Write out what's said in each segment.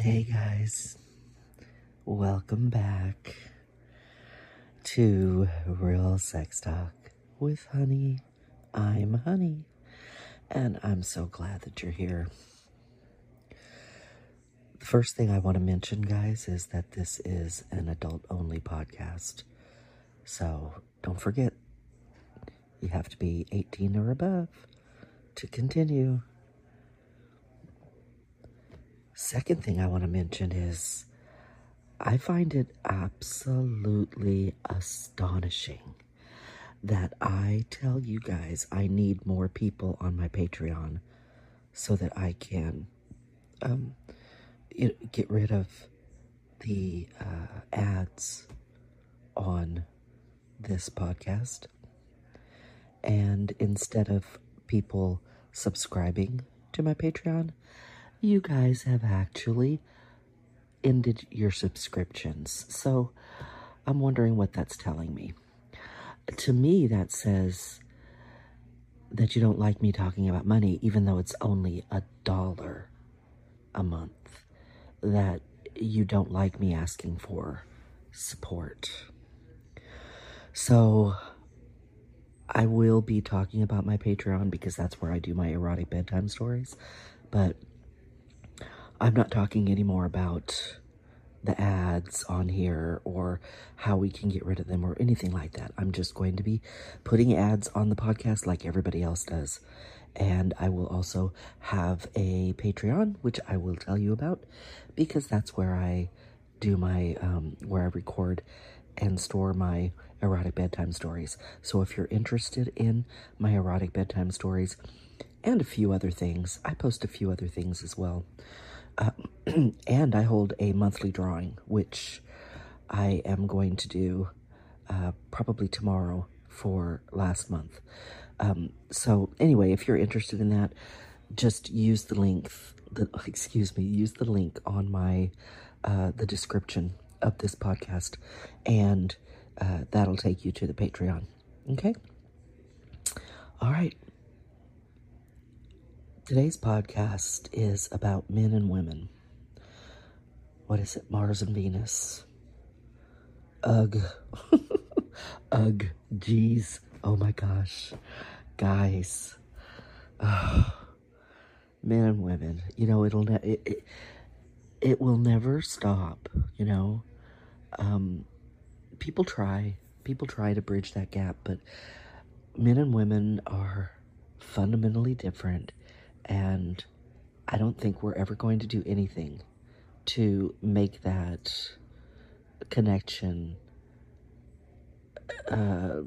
Hey guys, welcome back to Real Sex Talk with Hunny. I'm Hunny, and I'm so glad that you're here. The first thing I want to mention, guys, is that this is an adult only podcast. So don't forget, you have to be 18 or above to continue. Second thing I want to mention is I find it absolutely astonishing that I tell you guys I need more people on my Patreon so that I can um, get rid of the uh, ads on this podcast. And instead of people subscribing to my Patreon, you guys have actually ended your subscriptions. So I'm wondering what that's telling me. To me, that says that you don't like me talking about money, even though it's only a dollar a month. That you don't like me asking for support. So I will be talking about my Patreon because that's where I do my erotic bedtime stories. But I'm not talking anymore about the ads on here or how we can get rid of them or anything like that. I'm just going to be putting ads on the podcast like everybody else does. And I will also have a Patreon, which I will tell you about because that's where I do my, um, where I record and store my erotic bedtime stories. So if you're interested in my erotic bedtime stories and a few other things, I post a few other things as well. Uh, and I hold a monthly drawing, which I am going to do uh, probably tomorrow for last month. Um, so anyway, if you're interested in that, just use the link, the, excuse me, use the link on my, uh, the description of this podcast, and uh, that'll take you to the Patreon. Okay? All right. Today's podcast is about men and women. What is it? Mars and Venus. Ugh. Ugh. Jeez. Oh my gosh. Guys. Oh. Men and women. You know, it'll ne- it, it, it will never stop, you know. Um, people try. People try to bridge that gap, but men and women are fundamentally different and I don't think we're ever going to do anything to make that connection uh,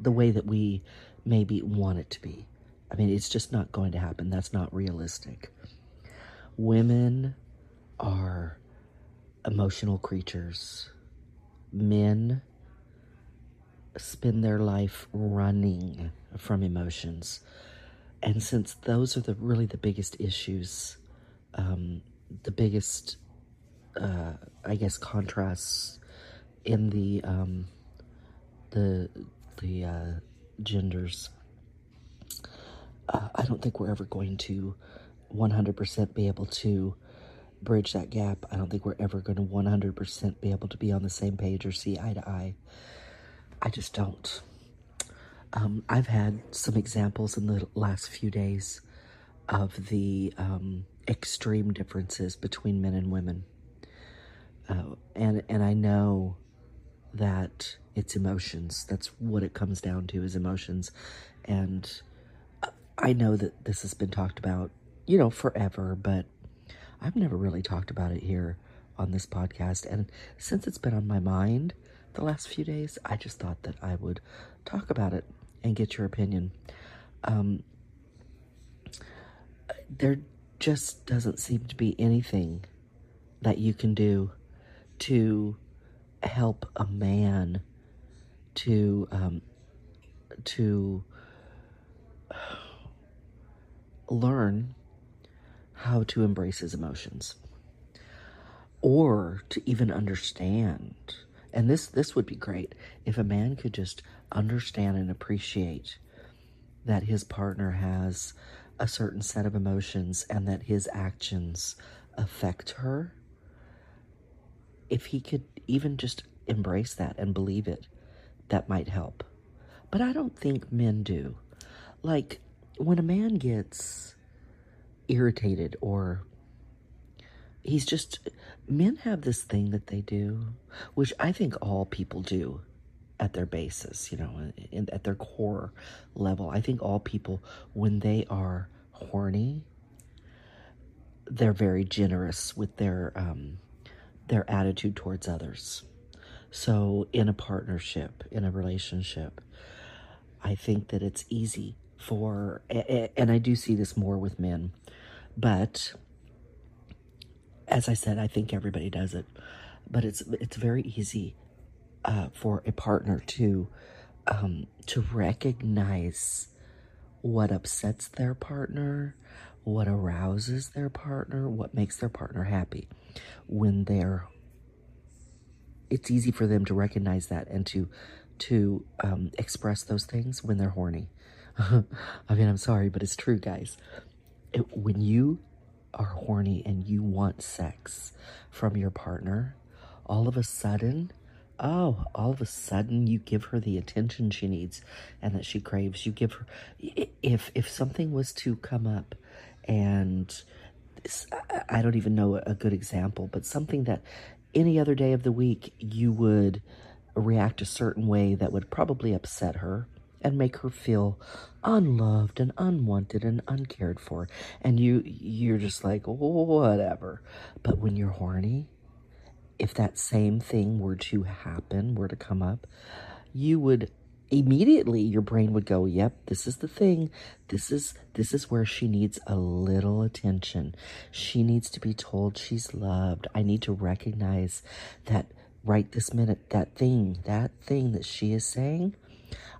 the way that we maybe want it to be. I mean, it's just not going to happen. That's not realistic. Women are emotional creatures. Men spend their life running from emotions. And since those are the really the biggest issues, um, the biggest, uh, I guess, contrasts in the um, the the uh, genders, uh, I don't think we're ever going to 100% be able to bridge that gap. I don't think we're ever going to 100% be able to be on the same page or see eye to eye. I just don't. Um, I've had some examples in the last few days of the um, extreme differences between men and women. Uh, and, and I know that it's emotions. That's what it comes down to is emotions. And I know that this has been talked about, you know, forever, but I've never really talked about it here on this podcast. And since it's been on my mind the last few days, I just thought that I would talk about it and get your opinion. Um, there just doesn't seem to be anything that you can do to help a man to um, to learn how to embrace his emotions or to even understand and this this would be great if a man could just understand and appreciate that his partner has a certain set of emotions and that his actions affect her, if he could even just embrace that and believe it, that might help. But I don't think men do. Like, when a man gets irritated or he's just, men have this thing that they do, which I think all people do at their basis, you know, in, at their core level. I think all people, when they are horny, they're very generous with their um, their attitude towards others. So, in a partnership, in a relationship, I think that it's easy for, and I do see this more with men, but as I said, I think everybody does it, but it's it's very easy uh, for a partner to um, to recognize what upsets their partner, what arouses their partner, what makes their partner happy when they're it's easy for them to recognize that and to to um, express those things when they're horny. I mean, I'm sorry, but it's true, guys. It, when you are horny and you want sex from your partner, all of a sudden, oh, all of a sudden you give her the attention she needs and that she craves. You give her, if, if something was to come up and I don't even know a good example, but something that any other day of the week you would react a certain way that would probably upset her and make her feel unloved and unwanted and uncared for. And you you're just like whatever. But when you're horny if that same thing were to happen were to come up you would immediately your brain would go yep this is the thing. This is this is where she needs a little attention. She needs to be told she's loved. I need to recognize that right this minute that thing that thing that she is saying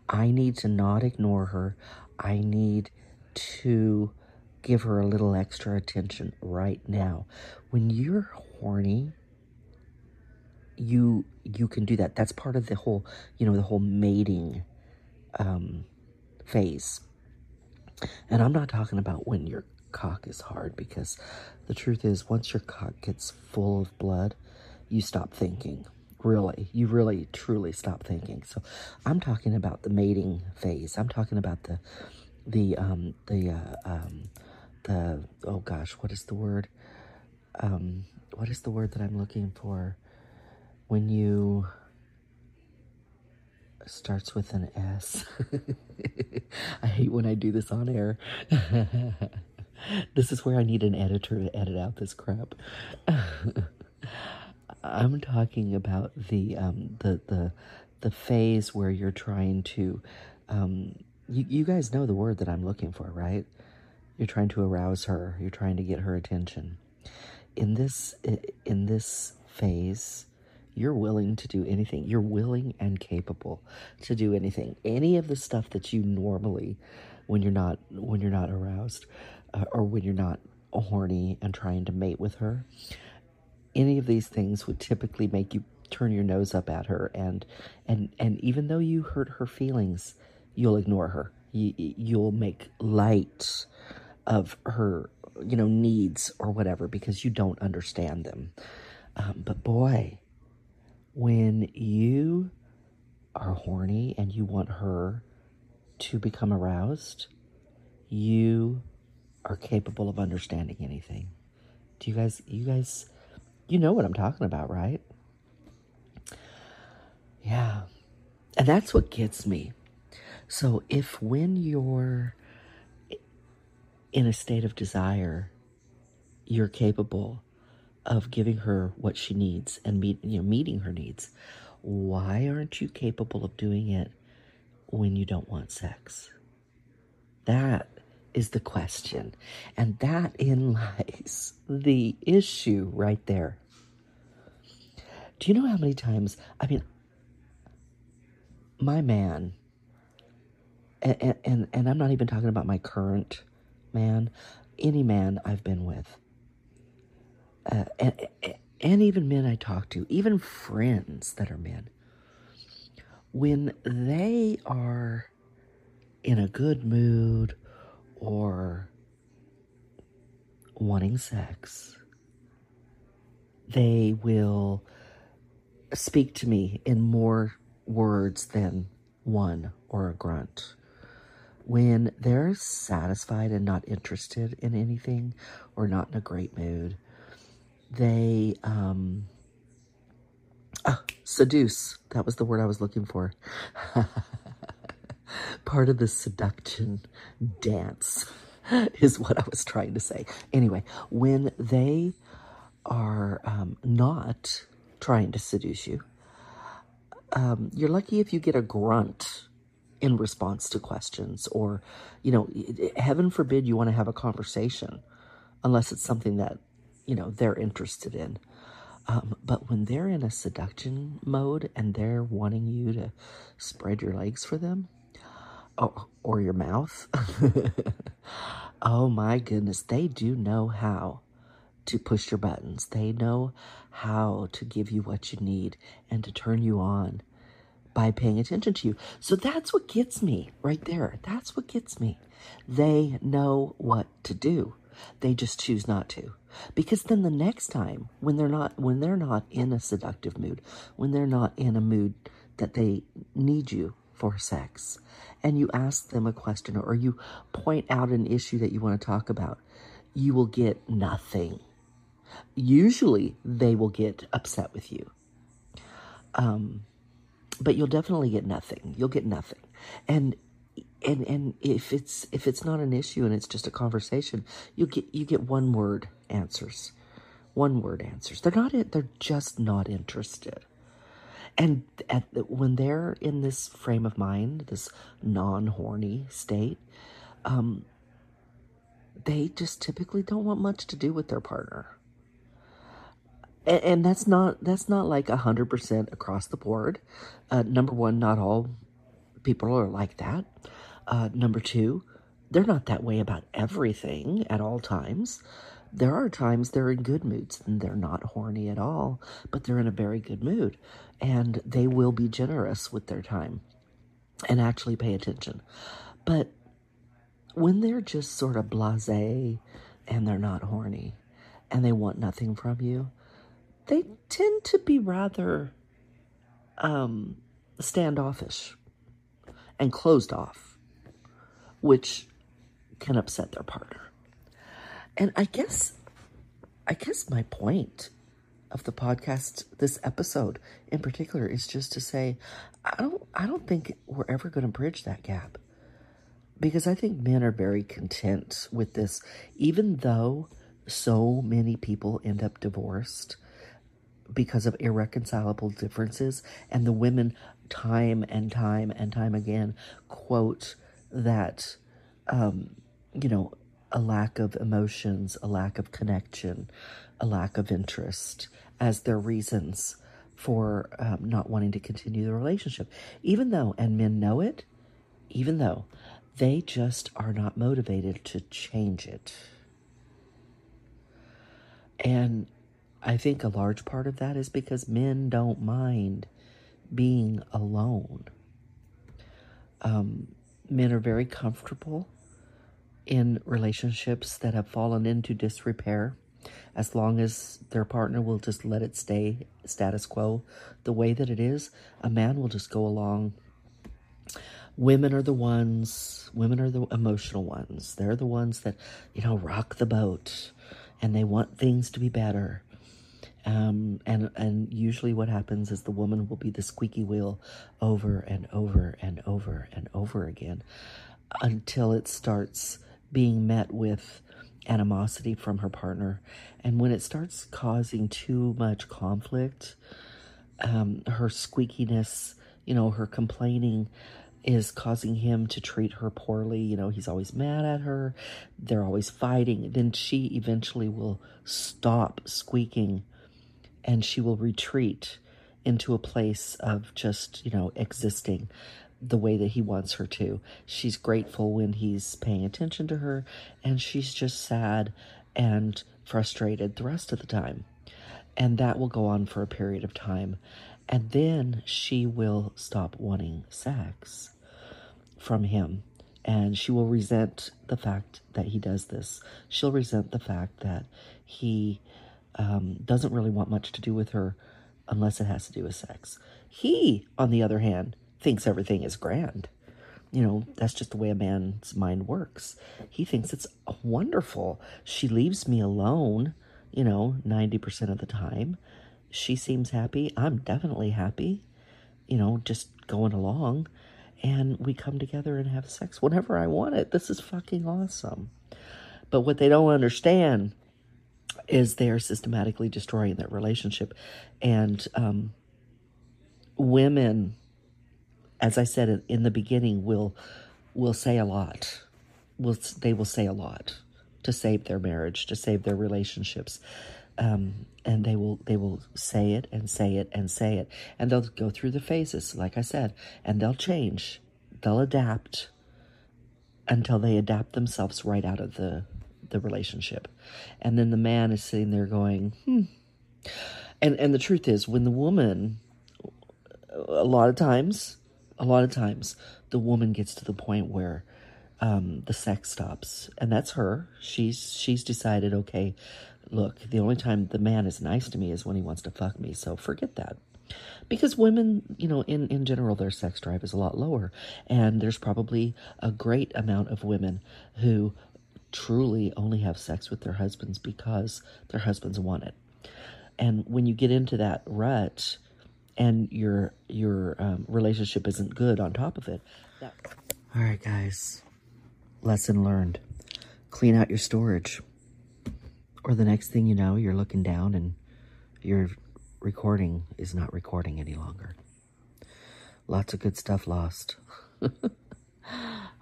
i need to not ignore her i need to give her a little extra attention right now when you're horny you you can do that. That's part of the whole, you know, the whole mating um, phase. And I'm not talking about when your cock is hard because the truth is once your cock gets full of blood, you stop thinking. Really, you really truly stop thinking. So I'm talking about the mating phase. I'm talking about the the um the uh, um the oh gosh, what is the word? Um what is the word that I'm looking for? when you starts with an S. I hate when I do this on air. this is where I need an editor to edit out this crap. I'm talking about the um, the the the phase where you're trying to um, you, you guys know the word that I'm looking for, right? You're trying to arouse her. You're trying to get her attention. In this in this phase, you're willing to do anything. You're willing and capable to do anything. Any of the stuff that you normally, when you're not when you're not aroused, uh, or when you're not horny and trying to mate with her, any of these things would typically make you turn your nose up at her, and and and even though you hurt her feelings, you'll ignore her. You, you'll make light of her, you know, needs or whatever because you don't understand them. Um, but boy, when you are horny and you want her to become aroused, you are capable of understanding anything. Do you guys, you guys, you know what I'm talking about, right? Yeah. And that's what gets me. So if when you're in a state of desire, you're capable of giving her what she needs and meet, you know, meeting her needs. Why aren't you capable of doing it when you don't want sex? That is the question. And that in lies the issue right there. Do you know how many times, I mean, my man, and, and, and I'm not even talking about my current man, any man I've been with, uh, and, and even men I talk to, even friends that are men, when they are in a good mood or wanting sex, They will speak to me in more words than one or a grunt. When they're satisfied and not interested in anything or not in a great mood, they um, ah, seduce. That was the word I was looking for. Part of the seduction dance is what I was trying to say. Anyway, when they are um, not trying to seduce you, um, you're lucky if you get a grunt in response to questions or, you know, heaven forbid you want to have a conversation unless it's something that, you know, they're interested in. Um, but when they're in a seduction mode and they're wanting you to spread your legs for them, oh, or your mouth, oh my goodness, they do know how to push your buttons. They know how to give you what you need and to turn you on by paying attention to you. So that's what gets me right there. That's what gets me. They know what to do. They just choose not to. Because then the next time when they're not when they're not in a seductive mood, when they're not in a mood that they need you for sex, and you ask them a question or you point out an issue that you want to talk about, you will get nothing usually they will get upset with you. Um, but you'll definitely get nothing. You'll get nothing. And and and if it's if it's not an issue and it's just a conversation, you get you get one word answers. One word answers. They're not it. they're just not interested. And at the, when they're in this frame of mind, this non-horny state, um, they just typically don't want much to do with their partner and, and that's not that's not like a hundred percent across the board. Uh, number one, not all people are like that. Uh, number two, they're not that way about everything at all times. There are times they're in good moods and they're not horny at all, but they're in a very good mood and they will be generous with their time and actually pay attention. But when they're just sort of blase and they're not horny and they want nothing from you, they tend to be rather um, standoffish and closed off, which can upset their partner. And I guess, I guess my point of the podcast, this episode in particular, is just to say, I don't, I don't think we're ever going to bridge that gap because I think men are very content with this, even though so many people end up divorced because of irreconcilable differences. And the women, time and time and time again, quote that, um, you know, a lack of emotions, a lack of connection, a lack of interest as their reasons for um, not wanting to continue the relationship. Even though, and men know it, even though they just are not motivated to change it. And I think a large part of that is because men don't mind being alone. Um, men are very comfortable in relationships that have fallen into disrepair as long as their partner will just let it stay status quo the way that it is a man will just go along. Women are the ones women are the emotional ones. They're the ones that you know rock the boat and they want things to be better. Um, and and usually what happens is the woman will be the squeaky wheel over and over and over and over again until it starts being met with animosity from her partner. And when it starts causing too much conflict, um, her squeakiness, you know, her complaining is causing him to treat her poorly. You know, he's always mad at her. They're always fighting. Then she eventually will stop squeaking and she will retreat into a place of just, you know, existing the way that he wants her to. She's grateful when he's paying attention to her, and she's just sad and frustrated the rest of the time. And that will go on for a period of time. And then she will stop wanting sex from him. And she will resent the fact that he does this. She'll resent the fact that he um, doesn't really want much to do with her unless it has to do with sex. He, on the other hand, thinks everything is grand. You know, that's just the way a man's mind works. He thinks it's wonderful. She leaves me alone, you know, 90% of the time. She seems happy. I'm definitely happy, you know, just going along. And we come together and have sex whenever I want it. This is fucking awesome. But what they don't understand is they are systematically destroying that relationship. And um, women, as I said in the beginning, will will say a lot. Will they will say a lot to save their marriage, to save their relationships. Um, and they will they will say it and say it and say it and they'll go through the phases like i said and they'll change they'll adapt until they adapt themselves right out of the the relationship. And then the man is sitting there going, hmm. And and the truth is when the woman a lot of times, a lot of times the woman gets to the point where um, the sex stops, and that's her. She's she's decided, okay, look, the only time the man is nice to me is when he wants to fuck me. So forget that because women, you know, in, in general, their sex drive is a lot lower. And there's probably a great amount of women who truly only have sex with their husbands because their husbands want it. And when you get into that rut and your your um, relationship isn't good on top of it. That... All right, guys. Lesson learned. Clean out your storage. Or the next thing you know, you're looking down and your recording is not recording any longer. Lots of good stuff lost. All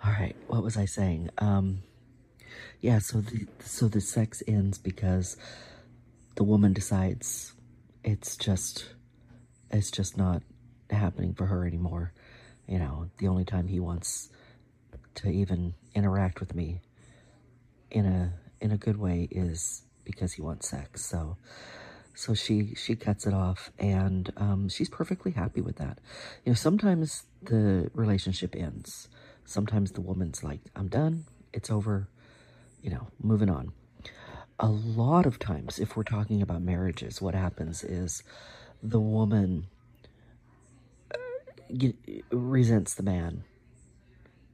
right, what was I saying? Um, yeah, so the so the sex ends because the woman decides it's just it's just not happening for her anymore. You know, the only time he wants to even interact with me in a in a good way is because he wants sex. So so she she cuts it off and um, she's perfectly happy with that. You know, sometimes the relationship ends. Sometimes the woman's like, I'm done. It's over you know, moving on. A lot of times, if we're talking about marriages, what happens is the woman uh, resents the man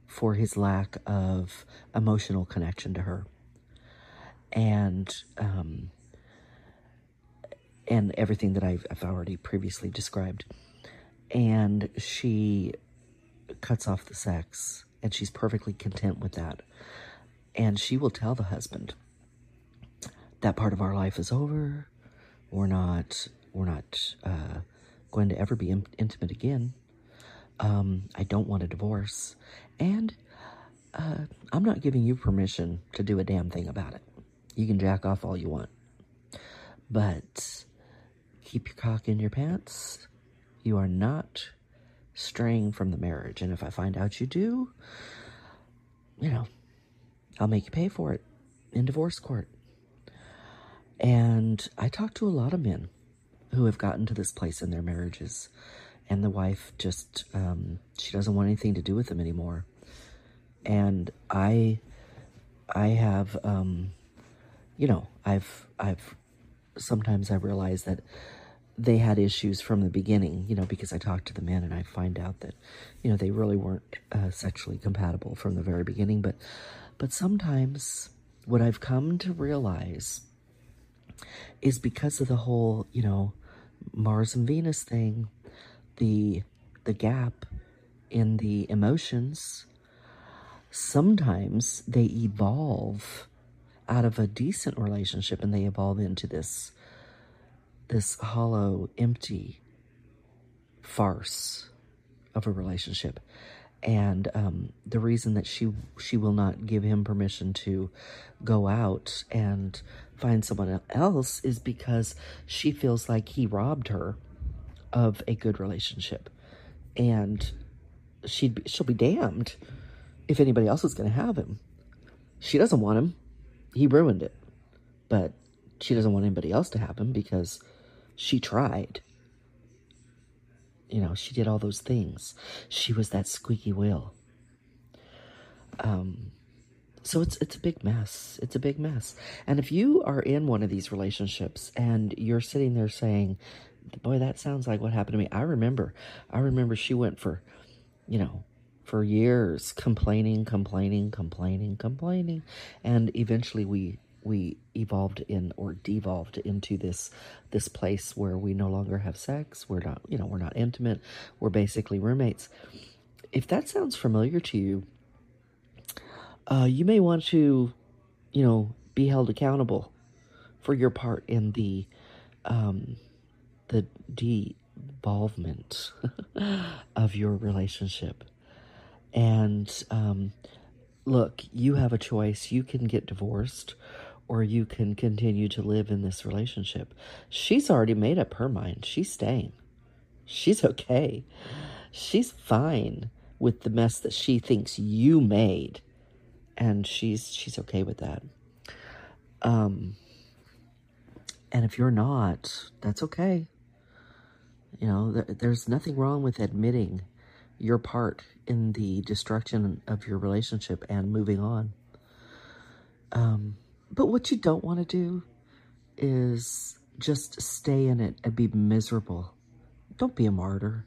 for his lack of emotional connection to her. And, um, and everything that I've, I've already previously described. And she cuts off the sex, and she's perfectly content with that. And she will tell the husband, that part of our life is over. We're not, we're not uh, going to ever be in intimate again. Um, I don't want a divorce. And uh, I'm not giving you permission to do a damn thing about it. You can jack off all you want. But keep your cock in your pants. You are not straying from the marriage. And if I find out you do, you know, I'll make you pay for it in divorce court. And I talk to a lot of men who have gotten to this place in their marriages, and the wife just, um, she doesn't want anything to do with them anymore. And I, I have, um, you know, I've, I've, sometimes I realize that they had issues from the beginning, you know, because I talked to the men and I find out that, you know, they really weren't uh, sexually compatible from the very beginning. But but sometimes what I've come to realize is because of the whole, you know, Mars and Venus thing, the the gap in the emotions, sometimes they evolve out of a decent relationship and they evolve into this this hollow, empty farce of a relationship. And um, the reason that she she will not give him permission to go out and find someone else is because she feels like he robbed her of a good relationship. And she'd be, she'll be damned if anybody else is going to have him. She doesn't want him. He ruined it. But she doesn't want anybody else to have him because she tried. You know, she did all those things. She was that squeaky wheel. Um, so it's it's a big mess. It's a big mess. And if you are in one of these relationships and you're sitting there saying, "Boy, that sounds like what happened to me." I remember. I remember she went for, you know, for years complaining, complaining, complaining, complaining, and eventually we we evolved in or devolved into this this place where we no longer have sex. We're not, you know, we're not intimate. We're basically roommates. If that sounds familiar to you, uh, you may want to, you know, be held accountable for your part in the um, the devolvement of your relationship. And um, look, you have a choice. You can get divorced or you can continue to live in this relationship. She's already made up her mind. She's staying. She's okay. She's fine with the mess that she thinks you made. And she's she's okay with that. Um and if you're not, that's okay. You know, th- there's nothing wrong with admitting your part in the destruction of your relationship and moving on. Um, but what you don't want to do is just stay in it and be miserable. Don't be a martyr.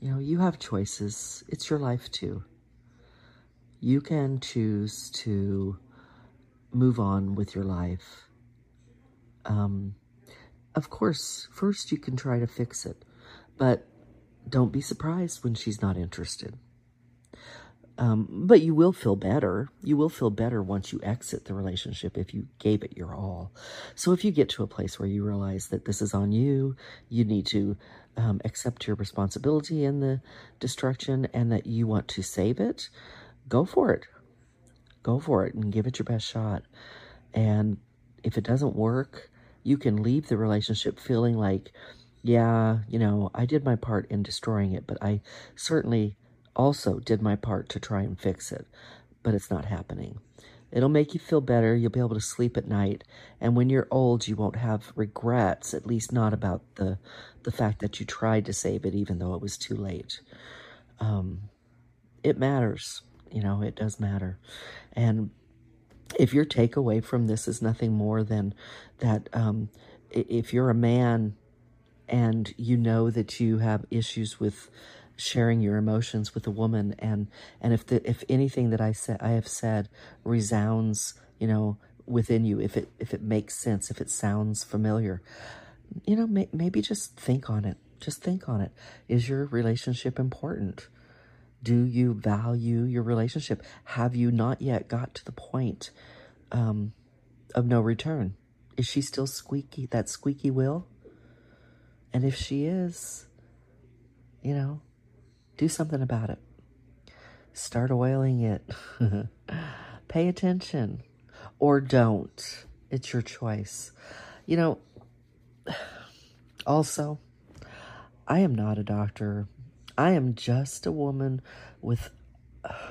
You know, you have choices. It's your life too. You can choose to move on with your life. Um, of course, first you can try to fix it, but don't be surprised when she's not interested. Um, but you will feel better. You will feel better once you exit the relationship if you gave it your all. So if you get to a place where you realize that this is on you, you need to um, accept your responsibility in the destruction and that you want to save it, go for it. Go for it and give it your best shot. And if it doesn't work, you can leave the relationship feeling like, yeah, you know, I did my part in destroying it, but I certainly also did my part to try and fix it, but it's not happening. It'll make you feel better. You'll be able to sleep at night. And when you're old, you won't have regrets, at least not about the, the fact that you tried to save it, even though it was too late. Um, it matters. You know, it does matter. And if your takeaway from this is nothing more than that um, if you're a man and you know that you have issues with sharing your emotions with a woman and and if the if anything that I said I have said resounds you know within you if it if it makes sense if it sounds familiar you know may, maybe just think on it. Just think on it. Is your relationship important do you value your relationship have you not yet got to the point um, of no return is she still squeaky that squeaky wheel and if she is you know do something about it. Start oiling it. Pay attention. Or don't. It's your choice. You know, also, I am not a doctor. I am just a woman with,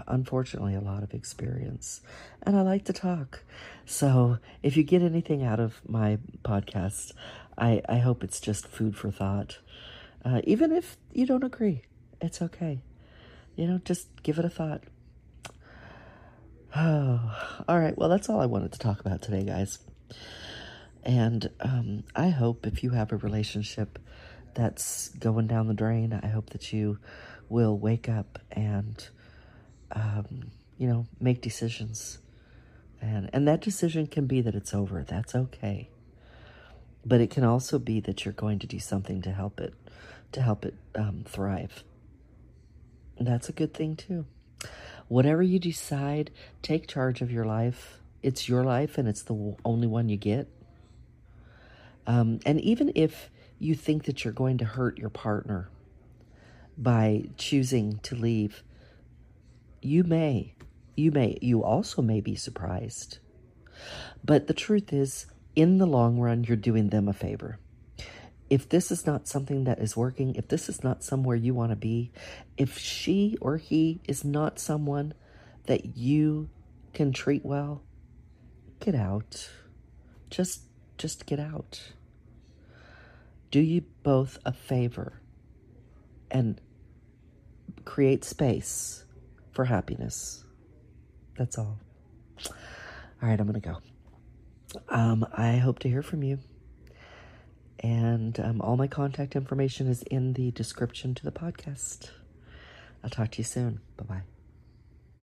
unfortunately, a lot of experience. And I like to talk. So if you get anything out of my podcast, I, I hope it's just food for thought. Uh, even if you don't agree. It's okay. You know, just give it a thought. Oh, all right. Well, that's all I wanted to talk about today, guys. And um, I hope if you have a relationship that's going down the drain, I hope that you will wake up and, um, you know, make decisions. And, and that decision can be that it's over. That's okay. But it can also be that you're going to do something to help it, to help it um, thrive. That's a good thing too. Whatever you decide, take charge of your life. It's your life and it's the only one you get. Um, and even if you think that you're going to hurt your partner by choosing to leave, you may. You may. You also may be surprised. But the truth is, in the long run, you're doing them a favor if this is not something that is working, if this is not somewhere you want to be, if she or he is not someone that you can treat well, get out. Just just get out. Do you both a favor and create space for happiness. That's all. All right, I'm going to go. Um, I hope to hear from you. And um, all my contact information is in the description to the podcast. I'll talk to you soon. Bye bye.